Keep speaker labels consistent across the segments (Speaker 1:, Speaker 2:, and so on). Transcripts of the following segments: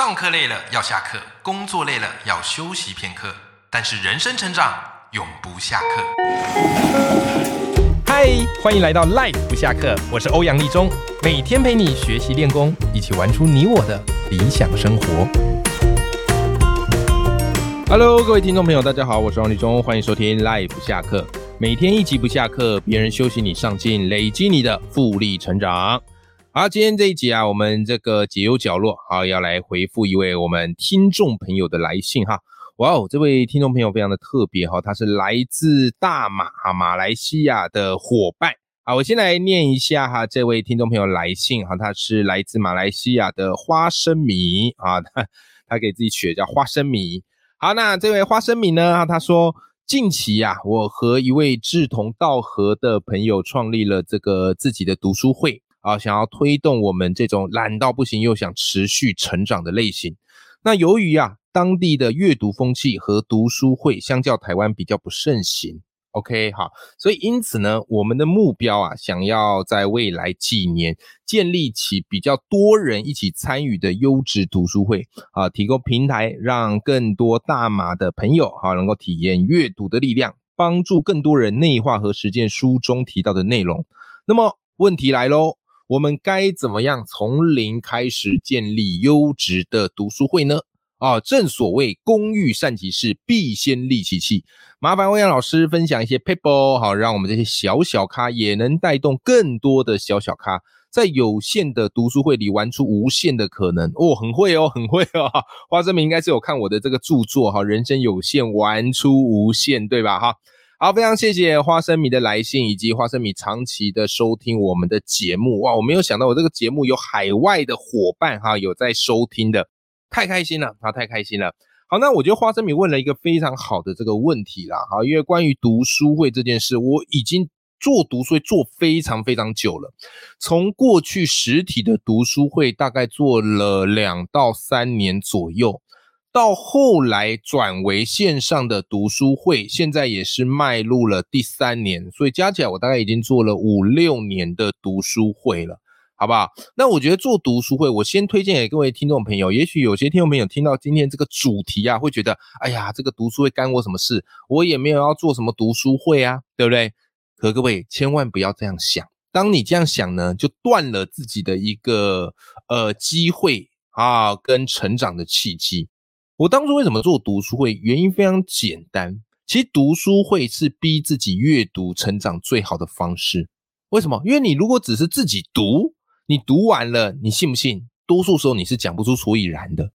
Speaker 1: 上课累了要下课，工作累了要休息片刻，但是人生成长永不下课。嗨，欢迎来到 Life 不下课，我是欧阳立中，每天陪你学习练功，一起玩出你我的理想生活。Hello，各位听众朋友，大家好，我是王立中，欢迎收听 Life 不下课，每天一集不下课，别人休息你上进，累积你的复利成长。好，今天这一集啊，我们这个解忧角落，好要来回复一位我们听众朋友的来信哈。哇哦，这位听众朋友非常的特别哈，他是来自大马哈马来西亚的伙伴。好，我先来念一下哈，这位听众朋友来信哈，他是来自马来西亚的花生米啊，他 他给自己取的叫花生米。好，那这位花生米呢，他说近期呀，我和一位志同道合的朋友创立了这个自己的读书会。啊，想要推动我们这种懒到不行又想持续成长的类型。那由于啊，当地的阅读风气和读书会相较台湾比较不盛行。OK，好，所以因此呢，我们的目标啊，想要在未来几年建立起比较多人一起参与的优质读书会啊，提供平台，让更多大马的朋友哈能够体验阅读的力量，帮助更多人内化和实践书中提到的内容。那么问题来喽。我们该怎么样从零开始建立优质的读书会呢？啊，正所谓工欲善其事，必先利其器。麻烦欧阳老师分享一些 paper，好，让我们这些小小咖也能带动更多的小小咖，在有限的读书会里玩出无限的可能。哦，很会哦，很会哦。花生米应该是有看我的这个著作哈，人生有限，玩出无限，对吧？哈。好，非常谢谢花生米的来信，以及花生米长期的收听我们的节目。哇，我没有想到我这个节目有海外的伙伴哈，有在收听的，太开心了，啊，太开心了。好，那我觉得花生米问了一个非常好的这个问题啦，哈，因为关于读书会这件事，我已经做读书会做非常非常久了，从过去实体的读书会大概做了两到三年左右。到后来转为线上的读书会，现在也是迈入了第三年，所以加起来我大概已经做了五六年的读书会了，好不好？那我觉得做读书会，我先推荐给各位听众朋友。也许有些听众朋友听到今天这个主题啊，会觉得，哎呀，这个读书会干我什么事？我也没有要做什么读书会啊，对不对？可各位千万不要这样想，当你这样想呢，就断了自己的一个呃机会啊，跟成长的契机。我当初为什么做读书会？原因非常简单，其实读书会是逼自己阅读成长最好的方式。为什么？因为你如果只是自己读，你读完了，你信不信？多数时候你是讲不出所以然的。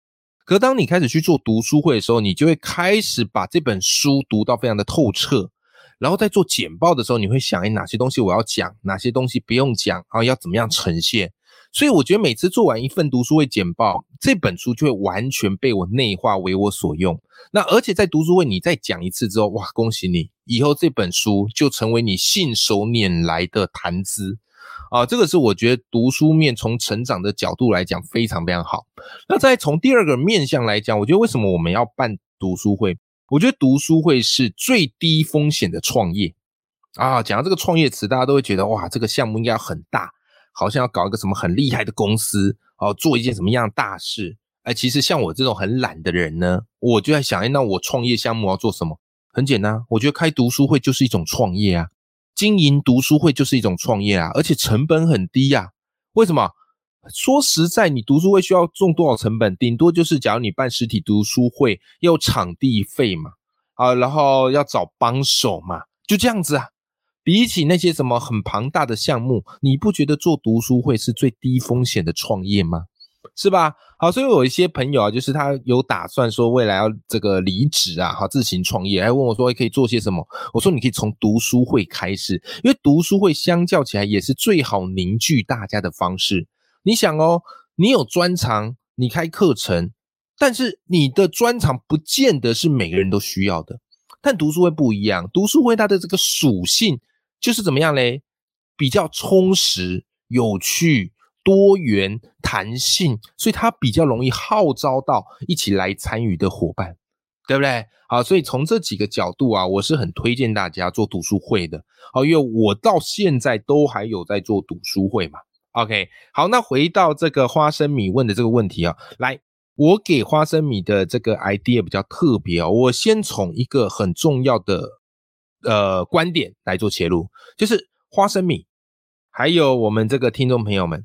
Speaker 1: 可当你开始去做读书会的时候，你就会开始把这本书读到非常的透彻。然后在做简报的时候，你会想：哎，哪些东西我要讲，哪些东西不用讲，啊要怎么样呈现？所以我觉得每次做完一份读书会简报，这本书就会完全被我内化为我所用。那而且在读书会你再讲一次之后，哇，恭喜你，以后这本书就成为你信手拈来的谈资啊！这个是我觉得读书面从成长的角度来讲非常非常好。那再从第二个面向来讲，我觉得为什么我们要办读书会？我觉得读书会是最低风险的创业啊！讲到这个创业词，大家都会觉得哇，这个项目应该很大。好像要搞一个什么很厉害的公司哦，做一件什么样的大事？哎，其实像我这种很懒的人呢，我就在想，哎，那我创业项目要做什么？很简单，我觉得开读书会就是一种创业啊，经营读书会就是一种创业啊，而且成本很低呀。为什么？说实在，你读书会需要种多少成本？顶多就是假如你办实体读书会，要场地费嘛，啊，然后要找帮手嘛，就这样子啊。比起那些什么很庞大的项目，你不觉得做读书会是最低风险的创业吗？是吧？好，所以有一些朋友啊，就是他有打算说未来要这个离职啊，好自行创业，还问我说可以做些什么？我说你可以从读书会开始，因为读书会相较起来也是最好凝聚大家的方式。你想哦，你有专长，你开课程，但是你的专长不见得是每个人都需要的。但读书会不一样，读书会它的这个属性。就是怎么样嘞？比较充实、有趣、多元、弹性，所以它比较容易号召到一起来参与的伙伴，对不对？好，所以从这几个角度啊，我是很推荐大家做读书会的。好，因为我到现在都还有在做读书会嘛。OK，好，那回到这个花生米问的这个问题啊，来，我给花生米的这个 idea 比较特别哦，我先从一个很重要的呃观点来做切入，就是花生米，还有我们这个听众朋友们，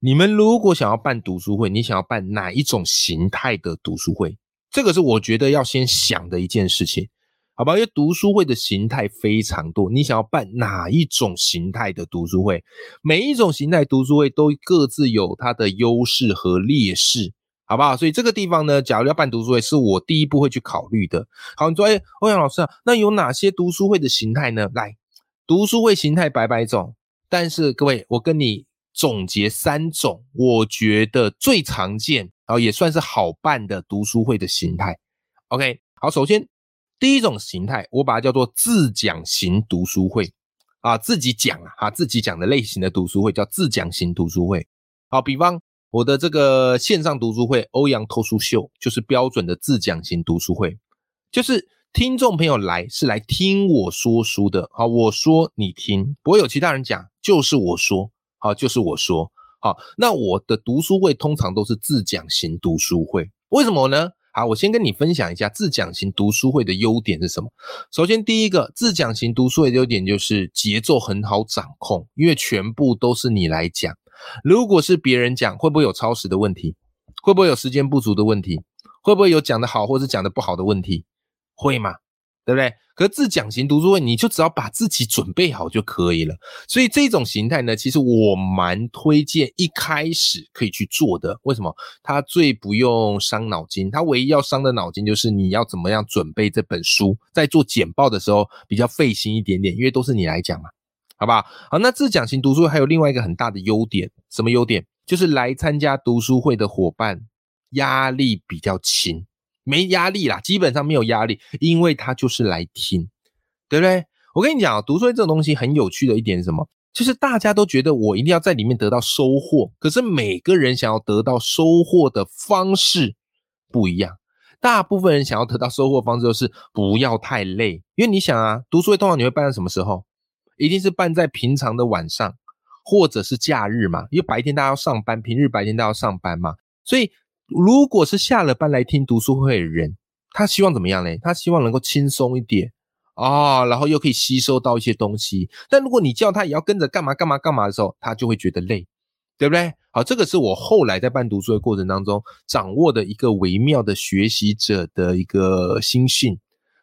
Speaker 1: 你们如果想要办读书会，你想要办哪一种形态的读书会？这个是我觉得要先想的一件事情，好吧？因为读书会的形态非常多，你想要办哪一种形态的读书会？每一种形态读书会都各自有它的优势和劣势，好不好？所以这个地方呢，假如要办读书会，是我第一步会去考虑的。好，你说，哎，欧阳老师啊，那有哪些读书会的形态呢？来，读书会形态百百种，但是各位，我跟你总结三种，我觉得最常见。然后也算是好办的读书会的形态。OK，好，首先第一种形态，我把它叫做自讲型读书会啊，自己讲啊，哈，自己讲的类型的读书会叫自讲型读书会。好，比方我的这个线上读书会欧阳脱书秀，就是标准的自讲型读书会，就是听众朋友来是来听我说书的。好，我说你听，不会有其他人讲，就是我说，好，就是我说。好，那我的读书会通常都是自讲型读书会，为什么呢？好，我先跟你分享一下自讲型读书会的优点是什么。首先，第一个自讲型读书会的优点就是节奏很好掌控，因为全部都是你来讲。如果是别人讲，会不会有超时的问题？会不会有时间不足的问题？会不会有讲的好或者讲的不好的问题？会吗？对不对？可自讲型读书会，你就只要把自己准备好就可以了。所以这种形态呢，其实我蛮推荐一开始可以去做的。为什么？它最不用伤脑筋，它唯一要伤的脑筋就是你要怎么样准备这本书，在做简报的时候比较费心一点点，因为都是你来讲嘛，好不好？好，那自讲型读书还有另外一个很大的优点，什么优点？就是来参加读书会的伙伴压力比较轻。没压力啦，基本上没有压力，因为他就是来听，对不对？我跟你讲啊，读书会这种东西很有趣的一点是什么？就是大家都觉得我一定要在里面得到收获，可是每个人想要得到收获的方式不一样。大部分人想要得到收获方式就是不要太累，因为你想啊，读书会通常你会办在什么时候？一定是办在平常的晚上，或者是假日嘛，因为白天大家要上班，平日白天大家要上班嘛，所以。如果是下了班来听读书会的人，他希望怎么样呢？他希望能够轻松一点啊，然后又可以吸收到一些东西。但如果你叫他也要跟着干嘛干嘛干嘛的时候，他就会觉得累，对不对？好，这个是我后来在办读书的过程当中掌握的一个微妙的学习者的一个心性。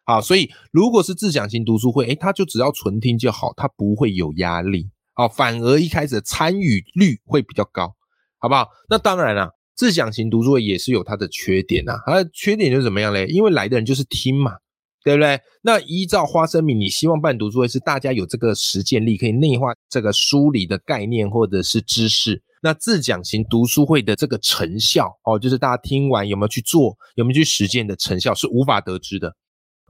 Speaker 1: 好，所以如果是自讲型读书会，诶，他就只要纯听就好，他不会有压力。好，反而一开始参与率会比较高，好不好？那当然了。自讲型读书会也是有它的缺点呐，它的缺点就是怎么样嘞？因为来的人就是听嘛，对不对？那依照花生米，你希望办读书会是大家有这个实践力，可以内化这个书里的概念或者是知识。那自讲型读书会的这个成效哦，就是大家听完有没有去做，有没有去实践的成效是无法得知的，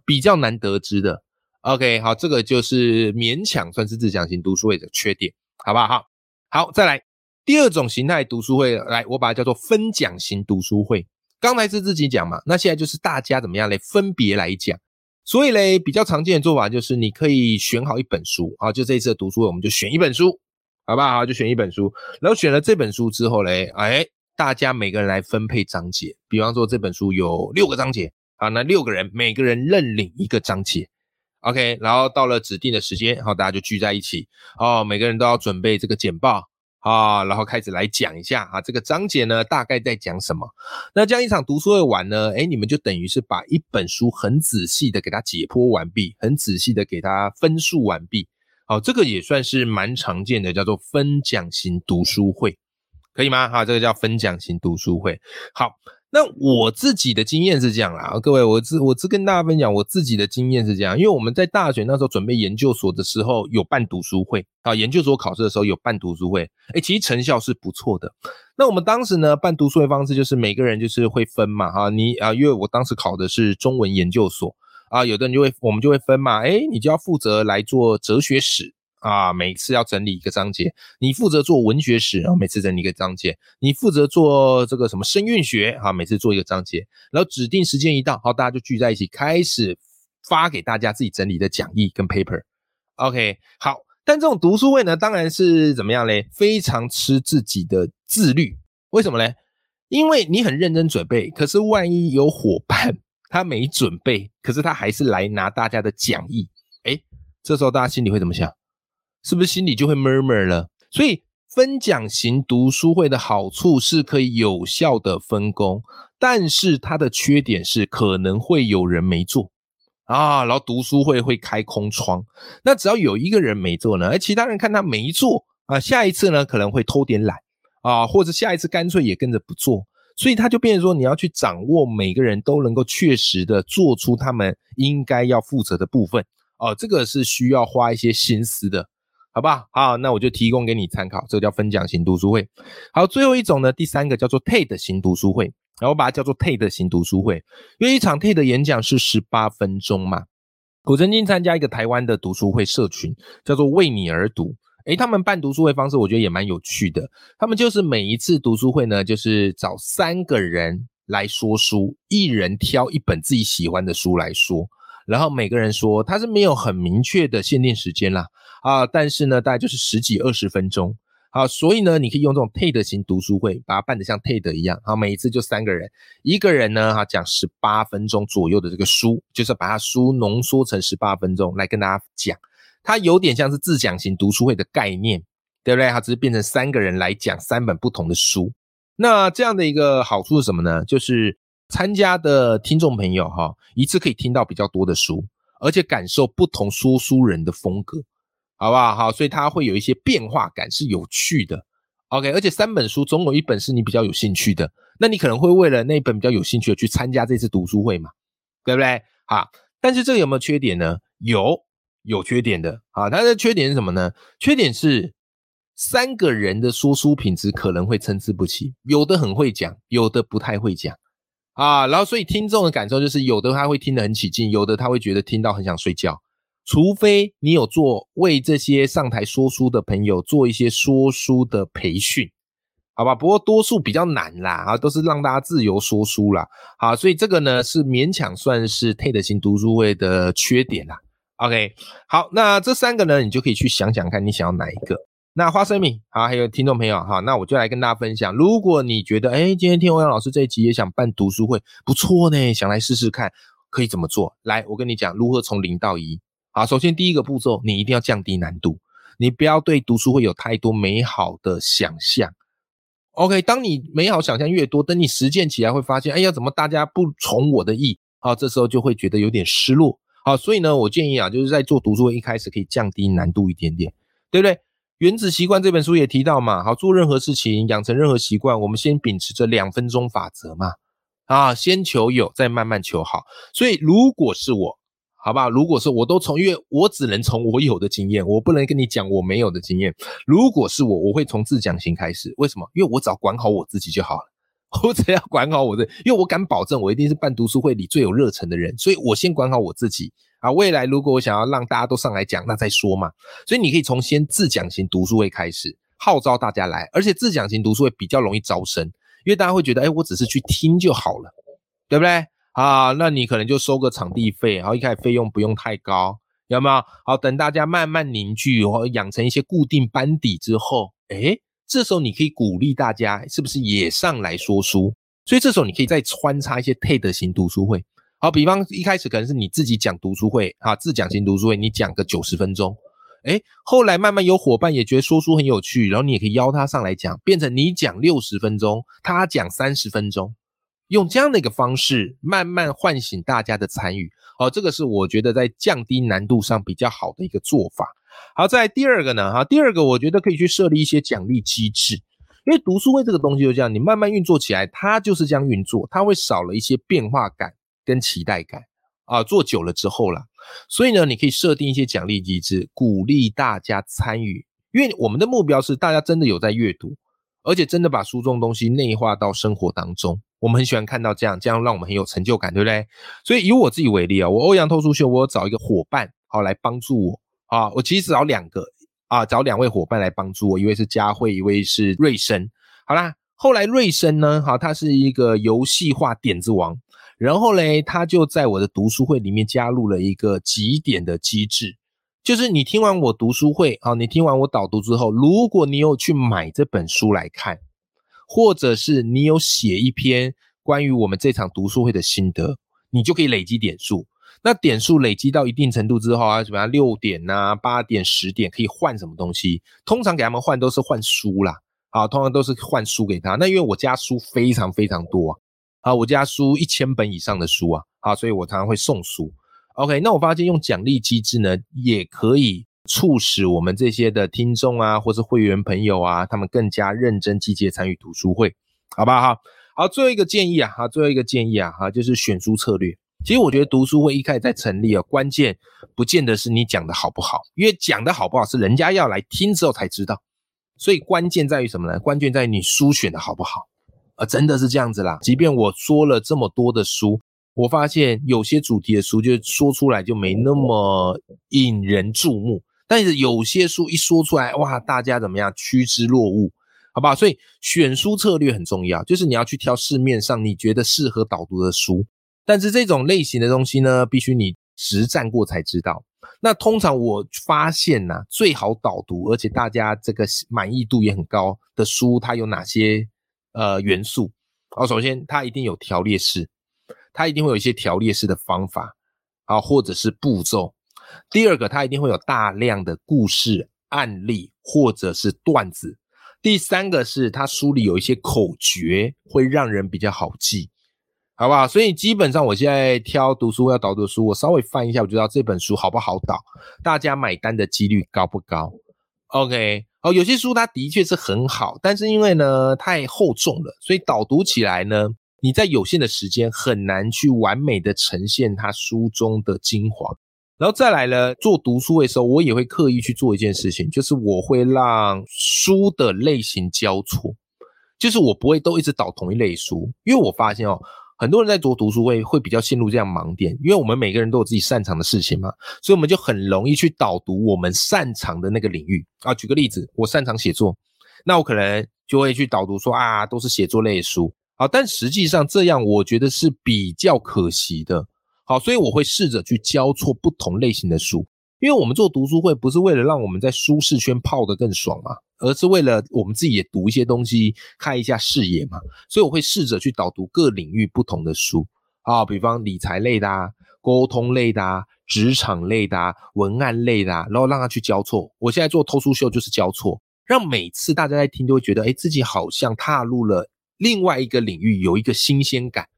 Speaker 1: 比较难得知的。OK，好，这个就是勉强算是自讲型读书会的缺点，好不好？好，好，再来。第二种形态读书会，来，我把它叫做分讲型读书会。刚才是自己讲嘛，那现在就是大家怎么样嘞？分别来讲。所以嘞，比较常见的做法就是，你可以选好一本书啊，就这一次的读书会，我们就选一本书，好不好？就选一本书，然后选了这本书之后嘞，哎，大家每个人来分配章节。比方说这本书有六个章节啊，那六个人每个人认领一个章节，OK。然后到了指定的时间，然后大家就聚在一起哦，每个人都要准备这个简报。啊，然后开始来讲一下啊，这个章节呢大概在讲什么？那这样一场读书会完呢，哎，你们就等于是把一本书很仔细的给它解剖完毕，很仔细的给它分数完毕。好，这个也算是蛮常见的，叫做分讲型读书会，可以吗？哈，这个叫分讲型读书会。好。那我自己的经验是这样啦，各位，我只我只跟大家分享我自己的经验是这样，因为我们在大学那时候准备研究所的时候有办读书会啊，研究所考试的时候有办读书会，哎，其实成效是不错的。那我们当时呢办读书会方式就是每个人就是会分嘛，哈，你啊，因为我当时考的是中文研究所啊，有的人就会我们就会分嘛，哎，你就要负责来做哲学史。啊，每次要整理一个章节，你负责做文学史，然后每次整理一个章节；你负责做这个什么声韵学，啊，每次做一个章节。然后指定时间一到，好，大家就聚在一起，开始发给大家自己整理的讲义跟 paper。OK，好。但这种读书会呢，当然是怎么样嘞？非常吃自己的自律。为什么嘞？因为你很认真准备，可是万一有伙伴他没准备，可是他还是来拿大家的讲义，哎，这时候大家心里会怎么想？是不是心里就会 murmur 了？所以分奖型读书会的好处是可以有效的分工，但是它的缺点是可能会有人没做啊，然后读书会会开空窗。那只要有一个人没做呢，而其他人看他没做啊，下一次呢可能会偷点懒。啊，或者下一次干脆也跟着不做，所以他就变成说，你要去掌握每个人都能够确实的做出他们应该要负责的部分哦，这个是需要花一些心思的，好不好？好，那我就提供给你参考，这个叫分享型读书会。好，最后一种呢，第三个叫做 TED 型读书会，然后我把它叫做 TED 型读书会，因为一场 TED 演讲是十八分钟嘛。我曾经参加一个台湾的读书会社群，叫做为你而读。诶，他们办读书会方式，我觉得也蛮有趣的。他们就是每一次读书会呢，就是找三个人来说书，一人挑一本自己喜欢的书来说，然后每个人说，他是没有很明确的限定时间啦，啊，但是呢，大概就是十几二十分钟，好，所以呢，你可以用这种 TED 型读书会，把它办得像 TED 一样，好，每一次就三个人，一个人呢，哈，讲十八分钟左右的这个书，就是把它书浓缩成十八分钟来跟大家讲。它有点像是自讲型读书会的概念，对不对？它只是变成三个人来讲三本不同的书。那这样的一个好处是什么呢？就是参加的听众朋友哈，一次可以听到比较多的书，而且感受不同说书人的风格，好不好？好，所以它会有一些变化感，是有趣的。OK，而且三本书总有一本是你比较有兴趣的，那你可能会为了那本比较有兴趣的去参加这次读书会嘛，对不对？好，但是这个有没有缺点呢？有。有缺点的啊，它的缺点是什么呢？缺点是三个人的说书品质可能会参差不齐，有的很会讲，有的不太会讲啊。然后所以听众的感受就是，有的他会听得很起劲，有的他会觉得听到很想睡觉。除非你有做为这些上台说书的朋友做一些说书的培训，好吧？不过多数比较难啦，啊，都是让大家自由说书啦。好，所以这个呢是勉强算是 TED 型读书会的缺点啦。OK，好，那这三个呢，你就可以去想想看你想要哪一个。那花生米，好，还有听众朋友，哈，那我就来跟大家分享。如果你觉得，哎，今天听欧阳老师这一集也想办读书会，不错呢，想来试试看，可以怎么做？来，我跟你讲，如何从零到一。好，首先第一个步骤，你一定要降低难度，你不要对读书会有太多美好的想象。OK，当你美好想象越多，等你实践起来会发现，哎呀，怎么大家不从我的意？好，这时候就会觉得有点失落。好，所以呢，我建议啊，就是在做读书会一开始可以降低难度一点点，对不对？《原子习惯》这本书也提到嘛，好，做任何事情，养成任何习惯，我们先秉持着两分钟法则嘛，啊，先求有，再慢慢求好。所以如果是我，好不好？如果说我都从，因为我只能从我有的经验，我不能跟你讲我没有的经验。如果是我，我会从自讲型开始，为什么？因为我只要管好我自己就好了。我只要管好我的，因为我敢保证，我一定是办读书会里最有热忱的人，所以我先管好我自己啊。未来如果我想要让大家都上来讲，那再说嘛。所以你可以从先自讲型读书会开始，号召大家来，而且自讲型读书会比较容易招生，因为大家会觉得，哎，我只是去听就好了，对不对？啊，那你可能就收个场地费，然后一开始费用不用太高，有没有？好，等大家慢慢凝聚或养成一些固定班底之后，哎。这时候你可以鼓励大家，是不是也上来说书？所以这时候你可以再穿插一些 TED 型读书会。好，比方一开始可能是你自己讲读书会啊，自讲型读书会，你讲个九十分钟。哎，后来慢慢有伙伴也觉得说书很有趣，然后你也可以邀他上来讲，变成你讲六十分钟，他讲三十分钟，用这样的一个方式慢慢唤醒大家的参与。好，这个是我觉得在降低难度上比较好的一个做法。好，在第二个呢，哈，第二个我觉得可以去设立一些奖励机制，因为读书会这个东西就这样，你慢慢运作起来，它就是这样运作，它会少了一些变化感跟期待感啊，做久了之后啦，所以呢，你可以设定一些奖励机制，鼓励大家参与，因为我们的目标是大家真的有在阅读，而且真的把书中东西内化到生活当中，我们很喜欢看到这样，这样让我们很有成就感，对不对？所以以我自己为例啊，我欧阳透书秀，我找一个伙伴好来帮助我。啊，我其实找两个啊，找两位伙伴来帮助我，一位是佳慧，一位是瑞生。好啦，后来瑞生呢，好，他是一个游戏化点子王，然后嘞，他就在我的读书会里面加入了一个几点的机制，就是你听完我读书会，好，你听完我导读之后，如果你有去买这本书来看，或者是你有写一篇关于我们这场读书会的心得，你就可以累积点数。那点数累积到一定程度之后啊，怎么样？六点呐、八点、十点可以换什么东西？通常给他们换都是换书啦，啊，通常都是换书给他。那因为我家书非常非常多啊，啊，我家书一千本以上的书啊，啊，所以我常常会送书。OK，那我发现用奖励机制呢，也可以促使我们这些的听众啊，或是会员朋友啊，他们更加认真积极参与读书会，好不好？好，最后一个建议啊，哈，最后一个建议啊，哈，就是选书策略。其实我觉得读书会一开始在成立啊，关键不见得是你讲的好不好，因为讲的好不好是人家要来听之后才知道，所以关键在于什么呢？关键在于你书选的好不好，啊，真的是这样子啦。即便我说了这么多的书。我发现有些主题的书，就说出来就没那么引人注目，但是有些书一说出来，哇，大家怎么样趋之若鹜，好不好？所以选书策略很重要，就是你要去挑市面上你觉得适合导读的书，但是这种类型的东西呢，必须你实战过才知道。那通常我发现呢，最好导读，而且大家这个满意度也很高的书，它有哪些呃元素？哦，首先它一定有条列式。它一定会有一些条列式的方法啊，或者是步骤。第二个，它一定会有大量的故事案例或者是段子。第三个是它书里有一些口诀，会让人比较好记，好不好？所以基本上我现在挑读书要导读书，我稍微翻一下，我就知道这本书好不好导，大家买单的几率高不高？OK，哦，有些书它的确是很好，但是因为呢太厚重了，所以导读起来呢。你在有限的时间很难去完美的呈现它书中的精华，然后再来呢，做读书会的时候，我也会刻意去做一件事情，就是我会让书的类型交错，就是我不会都一直导同一类书，因为我发现哦，很多人在做读书会会比较陷入这样盲点，因为我们每个人都有自己擅长的事情嘛，所以我们就很容易去导读我们擅长的那个领域啊。举个例子，我擅长写作，那我可能就会去导读说啊，都是写作类书。啊，但实际上这样我觉得是比较可惜的。好，所以我会试着去交错不同类型的书，因为我们做读书会不是为了让我们在舒适圈泡得更爽嘛，而是为了我们自己也读一些东西，开一下视野嘛。所以我会试着去导读各领域不同的书啊，比方理财类的啊、沟通类的啊、职场类的啊、文案类的啊，然后让他去交错。我现在做偷书秀就是交错，让每次大家在听都会觉得，哎，自己好像踏入了。另外一个领域有一个新鲜感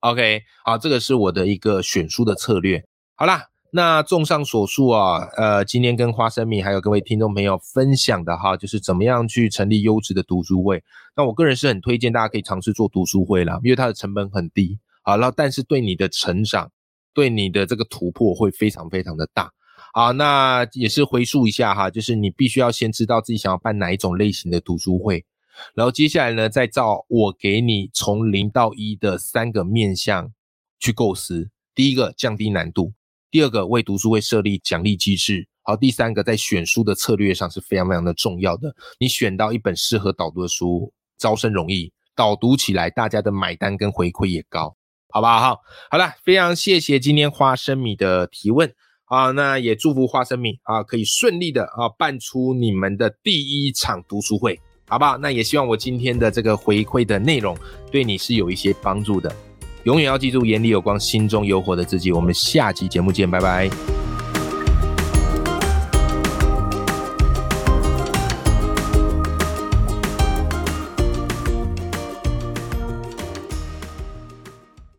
Speaker 1: ，OK，好，这个是我的一个选书的策略。好啦，那综上所述啊，呃，今天跟花生米还有各位听众朋友分享的哈，就是怎么样去成立优质的读书会。那我个人是很推荐大家可以尝试做读书会啦，因为它的成本很低，好，然后但是对你的成长，对你的这个突破会非常非常的大。好，那也是回溯一下哈，就是你必须要先知道自己想要办哪一种类型的读书会。然后接下来呢，再照我给你从零到一的三个面向去构思。第一个降低难度，第二个为读书会设立奖励机制，好，第三个在选书的策略上是非常非常的重要的。你选到一本适合导读的书，招生容易，导读起来大家的买单跟回馈也高，好不好？好，好了，非常谢谢今天花生米的提问啊，那也祝福花生米啊可以顺利的啊办出你们的第一场读书会。好不好？那也希望我今天的这个回馈的内容对你是有一些帮助的。永远要记住，眼里有光，心中有火的自己。我们下期节目见，拜拜。